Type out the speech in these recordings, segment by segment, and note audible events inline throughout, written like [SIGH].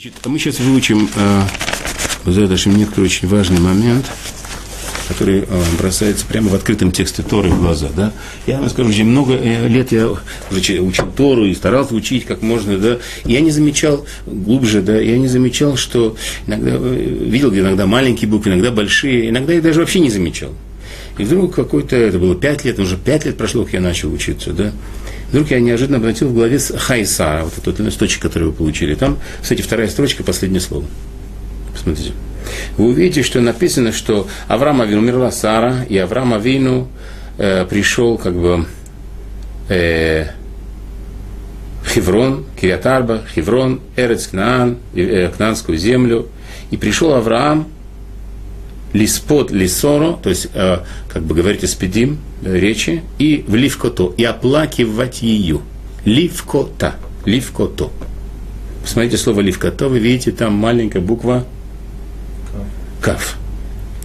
Значит, а мы сейчас выучим э, задашим некоторый очень важный момент, который э, бросается прямо в открытом тексте Торы в глаза. Да? Я вам скажу, уже много э, лет я уже учил Тору и старался учить как можно, да, и я не замечал глубже, да, я не замечал, что иногда, э, видел иногда маленькие буквы, иногда большие, иногда я даже вообще не замечал. И вдруг какой-то, это было пять лет, уже пять лет прошло, как я начал учиться, да, Вдруг я неожиданно обратил в главе Хайсара, вот этот листочек, который вы получили. Там, кстати, вторая строчка, последнее слово. Посмотрите. Вы увидите, что написано, что Авраам Авину умерла Сара, и Авраам Авину э, пришел как бы э, Хеврон, Кириатарба, Хеврон, Эрец Кнаан, э, Кнаанскую землю. И пришел Авраам лиспот лисоро, то есть, э, как бы говорите, спидим, э, речи, и в ливкото, и оплакивать ее. Ливкота, ливкото. Посмотрите слово ливкото, вы видите, там маленькая буква каф.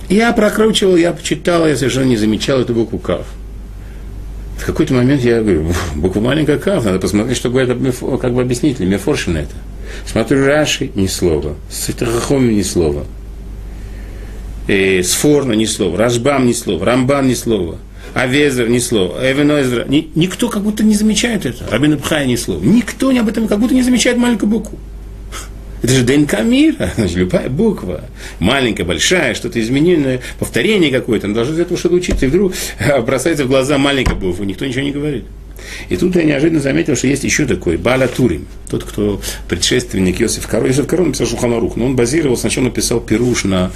Я прокручивал, я почитал, я совершенно не замечал эту букву каф. В какой-то момент я говорю, буква маленькая каф, надо посмотреть, чтобы это как бы объяснить, ли Мефоршин это. Смотрю Раши, ни слова. С ни слова э, Сфорна ни слова, Рашбам ни слова, Рамбан ни слова, Авезер ни слова, Эвенойзер, ни, никто как будто не замечает это, Рабин Абхай ни слова, никто об этом как будто не замечает маленькую букву. [LAUGHS] Это же ДНК мира, [LAUGHS] значит, любая буква, маленькая, большая, что-то измененное, повторение какое-то, она должна из этого что-то учиться, и вдруг [LAUGHS] бросается в глаза маленькая буква, никто ничего не говорит. И тут я неожиданно заметил, что есть еще такой Баля Турим, тот, кто предшественник Йосиф Каро. Йосиф Каро написал Шуханарух, но он базировал, сначала написал Пируш на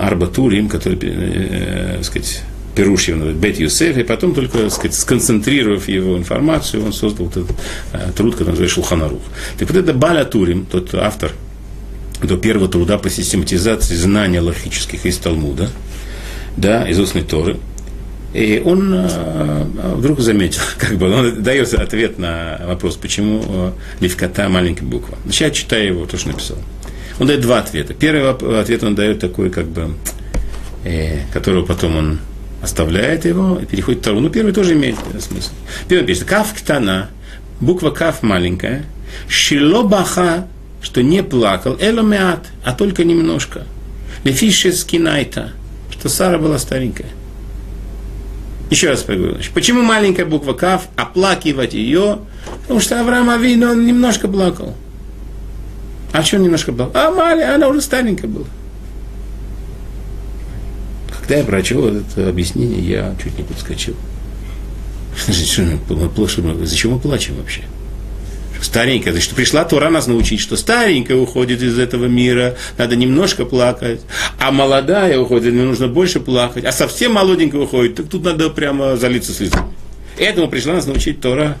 Арба Турим, который, э, э, сказать, Пируш его Бет Юсеф, и потом только, сказать, сконцентрировав его информацию, он создал этот э, труд, который называется Шулханарух. Так вот это Баля Турим, тот автор до первого труда по систематизации знания логических из Талмуда, да, из устной Торы, и он э, вдруг заметил, [LAUGHS] как бы, он дает ответ на вопрос, почему э, левкота маленькая буква. Сейчас читаю его, то, что написал. Он дает два ответа. Первый ответ он дает такой, как бы, э, которого потом он оставляет его и переходит к второму. Ну, первый тоже имеет смысл. Первый пишет, каф ктана, буква каф маленькая, шило баха, что не плакал, эломеат, а только немножко. Лефише скинайта, что Сара была старенькая. Еще раз поговорю. Почему маленькая буква Кав, оплакивать ее? Потому что Авраам Авин, он немножко плакал. А что немножко плакал? А маленькая, она уже старенькая была. Когда я прочел это объяснение, я чуть не подскочил. [LAUGHS] Зачем мы плачем вообще? Старенькая, значит, пришла Тора нас научить, что старенькая уходит из этого мира, надо немножко плакать, а молодая уходит, мне нужно больше плакать, а совсем молоденькая уходит, так тут надо прямо залиться слезами. Этому пришла нас научить Тора.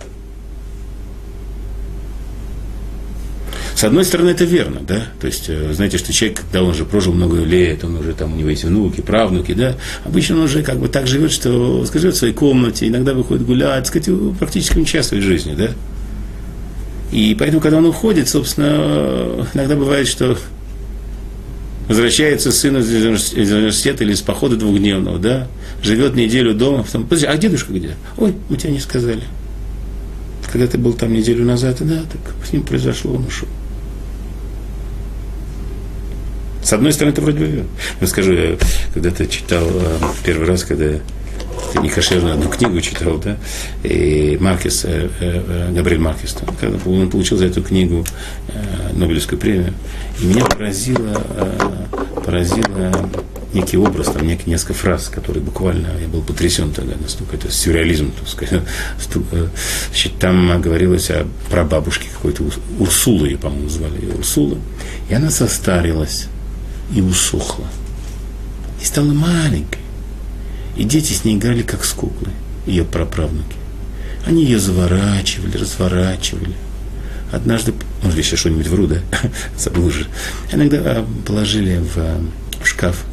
С одной стороны, это верно, да, то есть, э, знаете, что человек, когда он уже прожил много лет, он уже там, у него есть внуки, правнуки, да, обычно он уже как бы так живет, что живет в своей комнате, иногда выходит гулять, сказать, практически не участвует в жизни, да, и поэтому, когда он уходит, собственно, иногда бывает, что возвращается сын из университета или из похода двухдневного, да, живет неделю дома, потом, подожди, а дедушка где? Ой, мы тебе не сказали. Когда ты был там неделю назад, да, так с ним произошло, он ушел. С одной стороны, это вроде бы. Я скажу, я когда-то читал э, первый раз, когда не кошерную одну книгу читал, да, и Маркес, э, э, Габриэль Маркес, когда он получил за эту книгу э, Нобелевскую премию, и меня поразило, э, поразило некий образ, там некие несколько фраз, которые буквально, я был потрясен тогда, настолько это сюрреализм, так сказать. [LAUGHS] Э, там говорилось о прабабушке какой-то, Урсулы ее, по-моему, звали ее Урсула, и она состарилась и усохла, и стала маленькой. И дети с ней играли как с куклой, ее праправнуки. Они ее заворачивали, разворачивали. Однажды, может, еще что-нибудь вру, да? [LAUGHS] Забыл уже. Иногда а, положили в, а, в шкаф,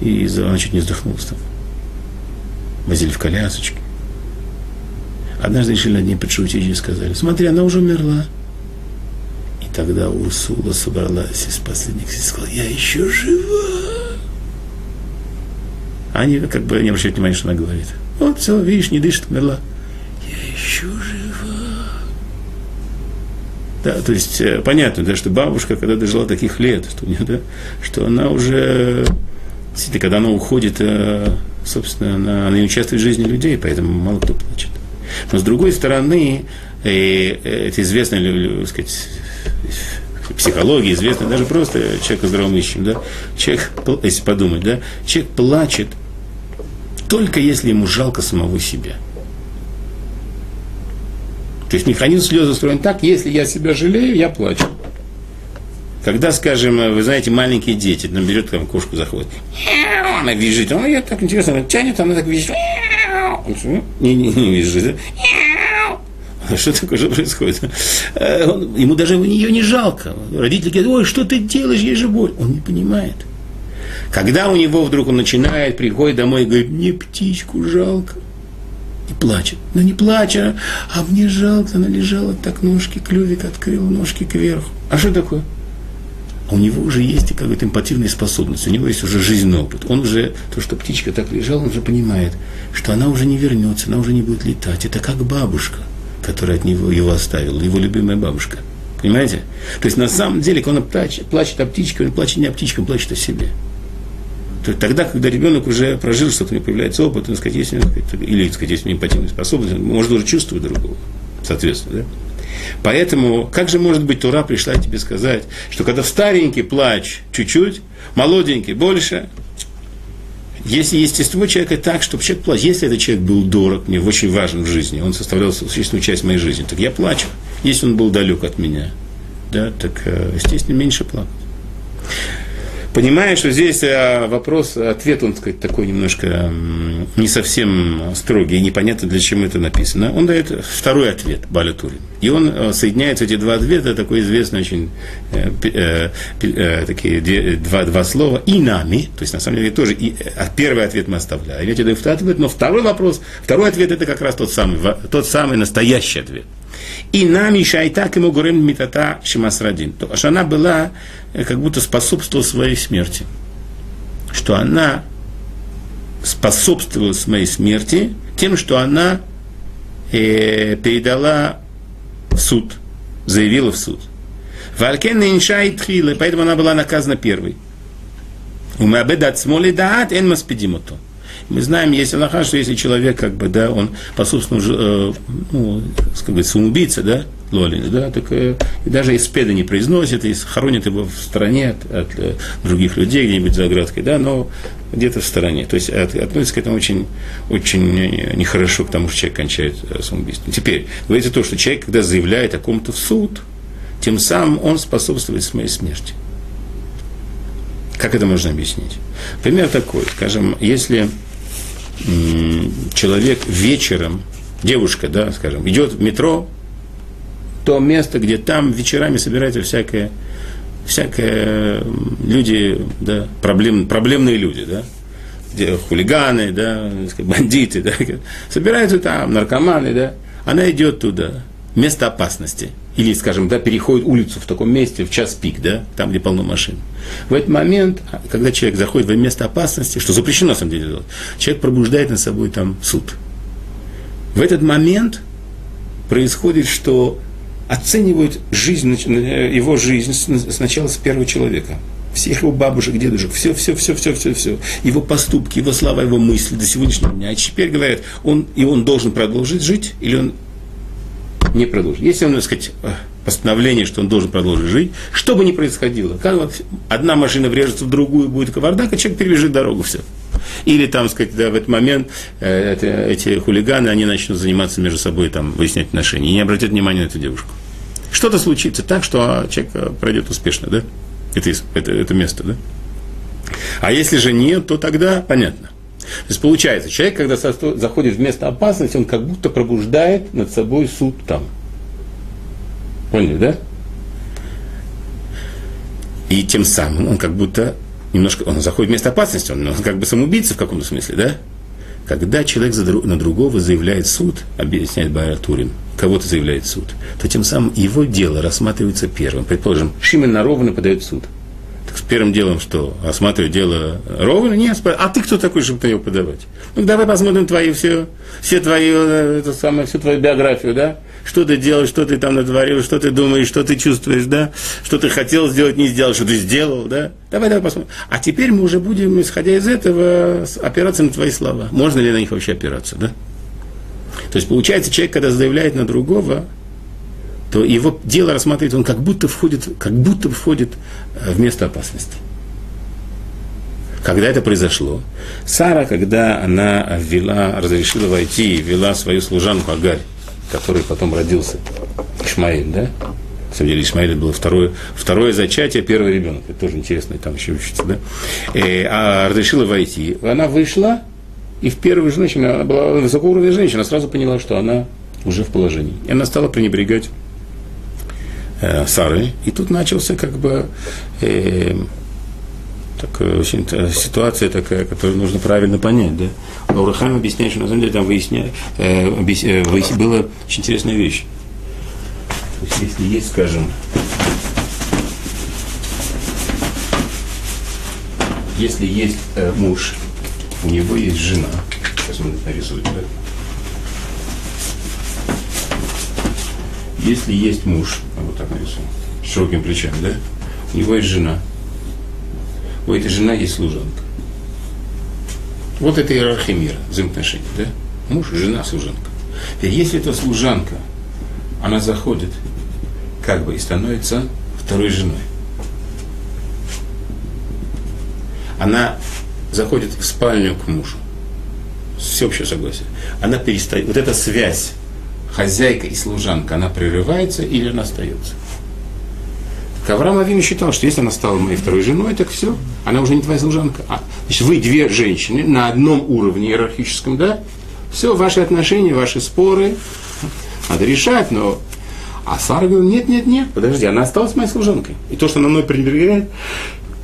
и она чуть не вздохнулась там. Возили в колясочке. Однажды решили над ней подшутить и сказали, смотри, она уже умерла. И тогда Урсула собралась из последних сил и сказала, я еще жива. Они как бы не обращают внимания, что она говорит. Вот, все, видишь, не дышит, умерла. Я еще жива. Да, то есть э, понятно, да, что бабушка, когда дожила таких лет, что, да, что она уже, действительно, когда она уходит, э, собственно, она, она не участвует в жизни людей, поэтому мало кто плачет. Но с другой стороны, и э, это известно, так сказать, психологии известно, даже просто человек здравомыслящим, да, человек, если подумать, да, человек плачет только если ему жалко самого себя. То есть механизм слезы устроен так, если я себя жалею, я плачу. Когда, скажем, вы знаете, маленькие дети, там берет там кошку, заходит, она визжит, она я так интересно, она тянет, она так визжит, не, не, не визжит, что такое, что происходит? Э, он, ему даже ее не жалко. Родители говорят, ой, что ты делаешь, ей же боль. Он не понимает. Когда у него вдруг он начинает, приходит домой и говорит, мне птичку жалко. И плачет. Но не плача, а мне жалко, она лежала так, ножки, клювик открыл, ножки кверху. А что такое? у него уже есть какая-то эмпативная способность, у него есть уже жизненный опыт. Он уже, то, что птичка так лежала, он уже понимает, что она уже не вернется, она уже не будет летать. Это как бабушка – который от него его оставил, его любимая бабушка. Понимаете? То есть на самом деле, когда он плачет, плачет о птичке, он плачет не о птичке, он плачет о себе. То тогда, когда ребенок уже прожил что-то, у него появляется опыт, он, сказать, есть, или, сказать, есть у него эмпативная способность, он может уже чувствовать другого, соответственно, да? Поэтому, как же может быть, Тура пришла тебе сказать, что когда старенький плач чуть-чуть, молоденький больше, если естество человека так, чтобы человек плачет, если этот человек был дорог мне, очень важен в жизни, он составлял существенную часть моей жизни, так я плачу. Если он был далек от меня, да, так, э, естественно, меньше плакать понимая, что здесь э, вопрос, ответ, он сказать, такой немножко не совсем строгий непонятно, для чего это написано. Он дает второй ответ Балятурин. И он э, соединяет эти два ответа, такой известный очень, э, э, э, такие два, два слова, и нами, то есть на самом деле тоже, и, а первый ответ мы оставляем, я тебе даю второй ответ, но второй вопрос, второй ответ это как раз тот самый, тот самый настоящий ответ. И нами шайтак ему гурем митата шимасрадин. То, что она была, э, как будто способствовала своей смерти. Что она способствовала своей смерти тем, что она э, передала в суд, заявила в суд. Валькен иншай тхилы, поэтому она была наказана первой. У Мабедат смоли даат эн маспедимото. Мы знаем, есть Аллаха, что если человек, как бы, да, он по собственному, э, ну, как говорится, самоубийца, да, Лолин, да, так э, и даже из спеда не произносит, и хоронит его в стороне от, от э, других людей, где-нибудь за оградкой, да, но где-то в стороне. То есть от, относится к этому очень, очень нехорошо к тому, что человек кончает э, самоубийством. Теперь, говорится то, что человек, когда заявляет о ком-то в суд, тем самым он способствует моей смерти. Как это можно объяснить? Пример такой, скажем, если человек вечером, девушка, да, скажем, идет в метро, то место, где там вечерами собирается всякое, всякое люди, да, проблем, проблемные люди, да, где хулиганы, да, [LAUGHS] бандиты, да, собираются там, наркоманы, да, она идет туда, место опасности – или, скажем, да, переходит улицу в таком месте в час пик, да, там, где полно машин. В этот момент, когда человек заходит в место опасности, что запрещено, на самом деле, делать, человек пробуждает над собой там суд. В этот момент происходит, что оценивают жизнь, его жизнь сначала с первого человека. Всех его бабушек, дедушек, все, все, все, все, все, все. Его поступки, его слова, его мысли до сегодняшнего дня. А теперь говорят, он, и он должен продолжить жить, или он не продолжит. Если он, так сказать, постановление, что он должен продолжить жить, что бы ни происходило, одна машина врежется в другую, будет кавардак, а человек перебежит дорогу, все. Или там, сказать, да, в этот момент э, эти хулиганы, они начнут заниматься между собой, там, выяснять отношения, и не обратят внимания на эту девушку. Что-то случится так, что а, человек э, пройдет успешно, да? Это, это, это место, да? А если же нет, то тогда понятно. То есть получается, человек, когда заходит в место опасности, он как будто пробуждает над собой суд там. Поняли, да? И тем самым он как будто немножко, он заходит в место опасности, он, он как бы самоубийца в каком-то смысле, да? Когда человек на другого заявляет суд, объясняет Турин, кого-то заявляет суд, то тем самым его дело рассматривается первым. Предположим, Шимен Наровна подает суд – первым делом что? Осматривать дело ровно? Нет, а ты кто такой, чтобы на него подавать? Ну, давай посмотрим твои все, все твои, э, это самое, всю твою биографию, да? что ты делаешь, что ты там натворил, что ты думаешь, что ты чувствуешь, да, что ты хотел сделать, не сделал, что ты сделал, да. Давай, давай посмотрим. А теперь мы уже будем, исходя из этого, опираться на твои слова. Можно ли на них вообще опираться, да? То есть получается, человек, когда заявляет на другого, то его дело рассматривает, он как будто входит, как будто входит э, в место опасности. Когда это произошло? Сара, когда она ввела, разрешила войти и ввела свою служанку Агарь, который потом родился, Ишмаэль, да? На самом деле Ишмаэль было второе, второе зачатие, первый ребенок. Это тоже интересно, там еще учится, да? И, э, а разрешила войти. Она вышла, и в первую женщину, она была высокого уровня женщина, сразу поняла, что она уже в положении. И она стала пренебрегать э, Сары. И тут начался как бы э, такая очень ситуация такая, которую нужно правильно понять, да. Аурахам объясняет, что на самом деле там выясняет, э, объяс, э, была очень интересная вещь. То есть, если есть, скажем, если есть э, муж, у него есть жена, сейчас он нарисует, да? Если есть муж, вот так нарисуем, с широким плечами, да, у него есть жена – у этой жена есть служанка. Вот это иерархия мира, взаимоотношений, да? Муж, жена, служанка. И если эта служанка, она заходит, как бы, и становится второй женой. Она заходит в спальню к мужу. Всеобщее согласие. Она перестает. Вот эта связь хозяйка и служанка, она прерывается или она остается? Авраам Авин считал, что если она стала моей второй женой, так все, она уже не твоя служанка. А, значит, вы две женщины на одном уровне иерархическом, да? Все, ваши отношения, ваши споры надо решать, но... А Сара говорит, нет, нет, нет, подожди, она осталась моей служанкой. И то, что она мной пренебрегает,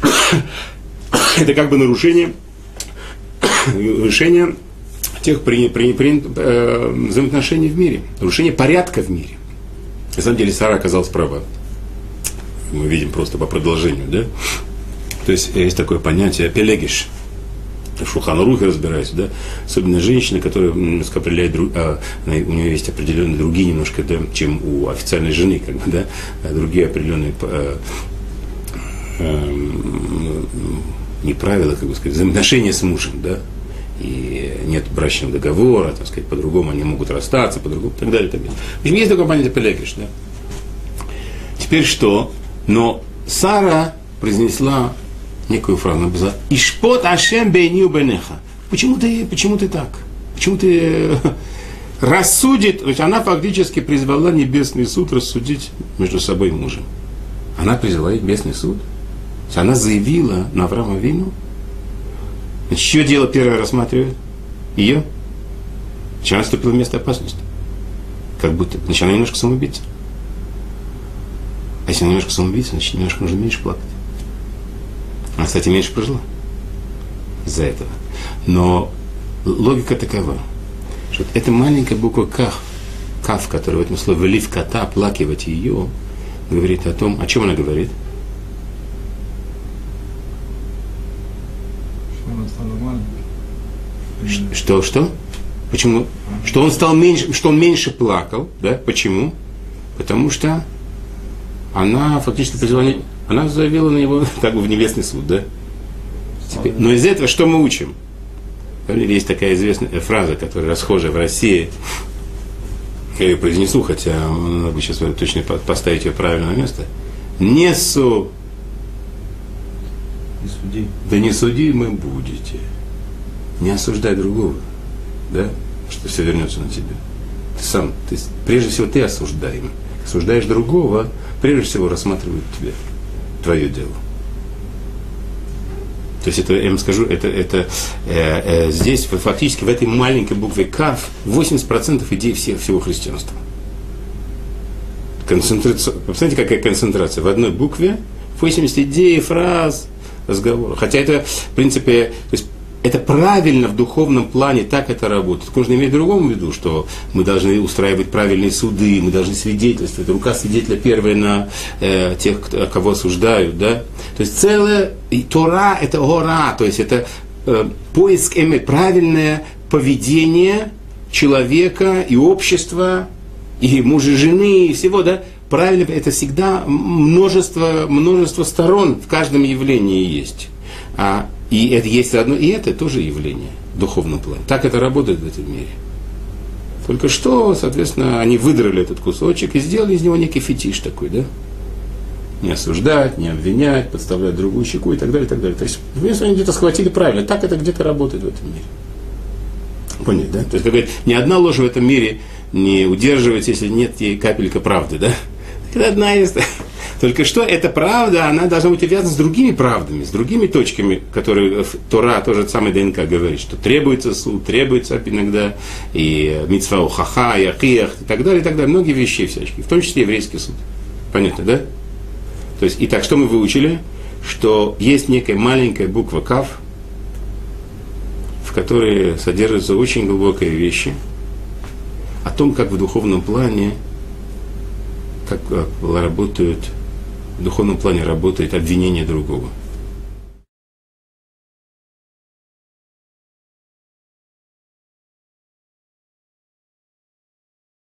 [COUGHS] это как бы нарушение, [COUGHS] нарушение тех при, при, при, э, взаимоотношений в мире, нарушение порядка в мире. На самом деле Сара оказалась права мы видим просто по продолжению, да? То есть есть такое понятие пелегиш. В Шуханрухе разбираюсь, да? Особенно женщина, которая немножко определяет, а, у нее есть определенные другие немножко, да, чем у официальной жены, как бы, да? А другие определенные а, а, не как бы сказать, взаимоотношения с мужем, да? и нет брачного договора, так сказать, по-другому они могут расстаться, по-другому, и так далее, так далее. В общем, есть такое понятие пелегиш, да? Теперь что? Но Сара произнесла некую фразу, она сказала, «Ишпот Ашем бейню бенеха». Почему ты, почему ты так? Почему ты э, рассудит? То есть она фактически призвала небесный суд рассудить между собой и мужем. Она призвала небесный суд. То есть она заявила на Авраама Вину. Значит, чье дело первое рассматривает? Ее? Значит, она вступила в место опасности. Как будто. Она немножко самоубийца. А если она немножко самоубийца, значит, немножко нужно меньше плакать. Она, кстати, меньше прожила из-за этого. Но логика такова, что эта маленькая буква «ках», «каф», которая в этом слове «лив кота», «плакивать ее», говорит о том, о чем она говорит? Что, что? Почему? Что он стал меньше, что он меньше плакал, да? Почему? Потому что она фактически призвала, она заявила на него [LAUGHS] как бы в небесный суд, да? Теперь, но из этого что мы учим? Есть такая известная фраза, которая расхожая в России. [LAUGHS] Я ее произнесу, хотя надо бы сейчас точно поставить ее правильно на место. Не су. Не суди. Да не суди мы будете. Не осуждай другого. Да? Что все вернется на тебя. Ты сам, ты, прежде всего ты осуждаемый. Осуждаешь другого, прежде всего рассматривают тебя, твое дело. То есть это, я вам скажу, это, это э, э, здесь фактически в этой маленькой букве Кав 80% идей всех, всего христианства. Концентрация, посмотрите, какая концентрация. В одной букве 80 идей, фраз, разговоров. Хотя это, в принципе, то есть это правильно в духовном плане, так это работает. Нужно иметь в другом виду, что мы должны устраивать правильные суды, мы должны свидетельствовать. Рука свидетеля первая на э, тех, кто, кого осуждают. Да? То есть целая и Тора – это гора, то есть это э, поиск эми, правильное поведение человека и общества и мужа жены, и всего, да, правильно, это всегда множество, множество сторон в каждом явлении есть. А, и это есть одно, и это тоже явление в духовном плане. Так это работает в этом мире. Только что, соответственно, они выдрали этот кусочек и сделали из него некий фетиш такой, да? Не осуждать, не обвинять, подставлять другую щеку и так далее, и так далее. То есть, вместо они где-то схватили правильно. Так это где-то работает в этом мире. Понять, да? То есть, как говорит, ни одна ложь в этом мире не удерживается, если нет ей капелька правды, да? Это одна из... Только что эта правда, она должна быть увязана с другими правдами, с другими точками, которые Тора тоже самое ДНК говорит, что требуется суд, требуется иногда и митцва хаха, и акиях, и так далее, и так далее. Многие вещи всяческие, в том числе еврейский суд. Понятно, да? То есть, итак, что мы выучили? Что есть некая маленькая буква Кав, в которой содержатся очень глубокие вещи о том, как в духовном плане как работают, духовном плане работает обвинение другого.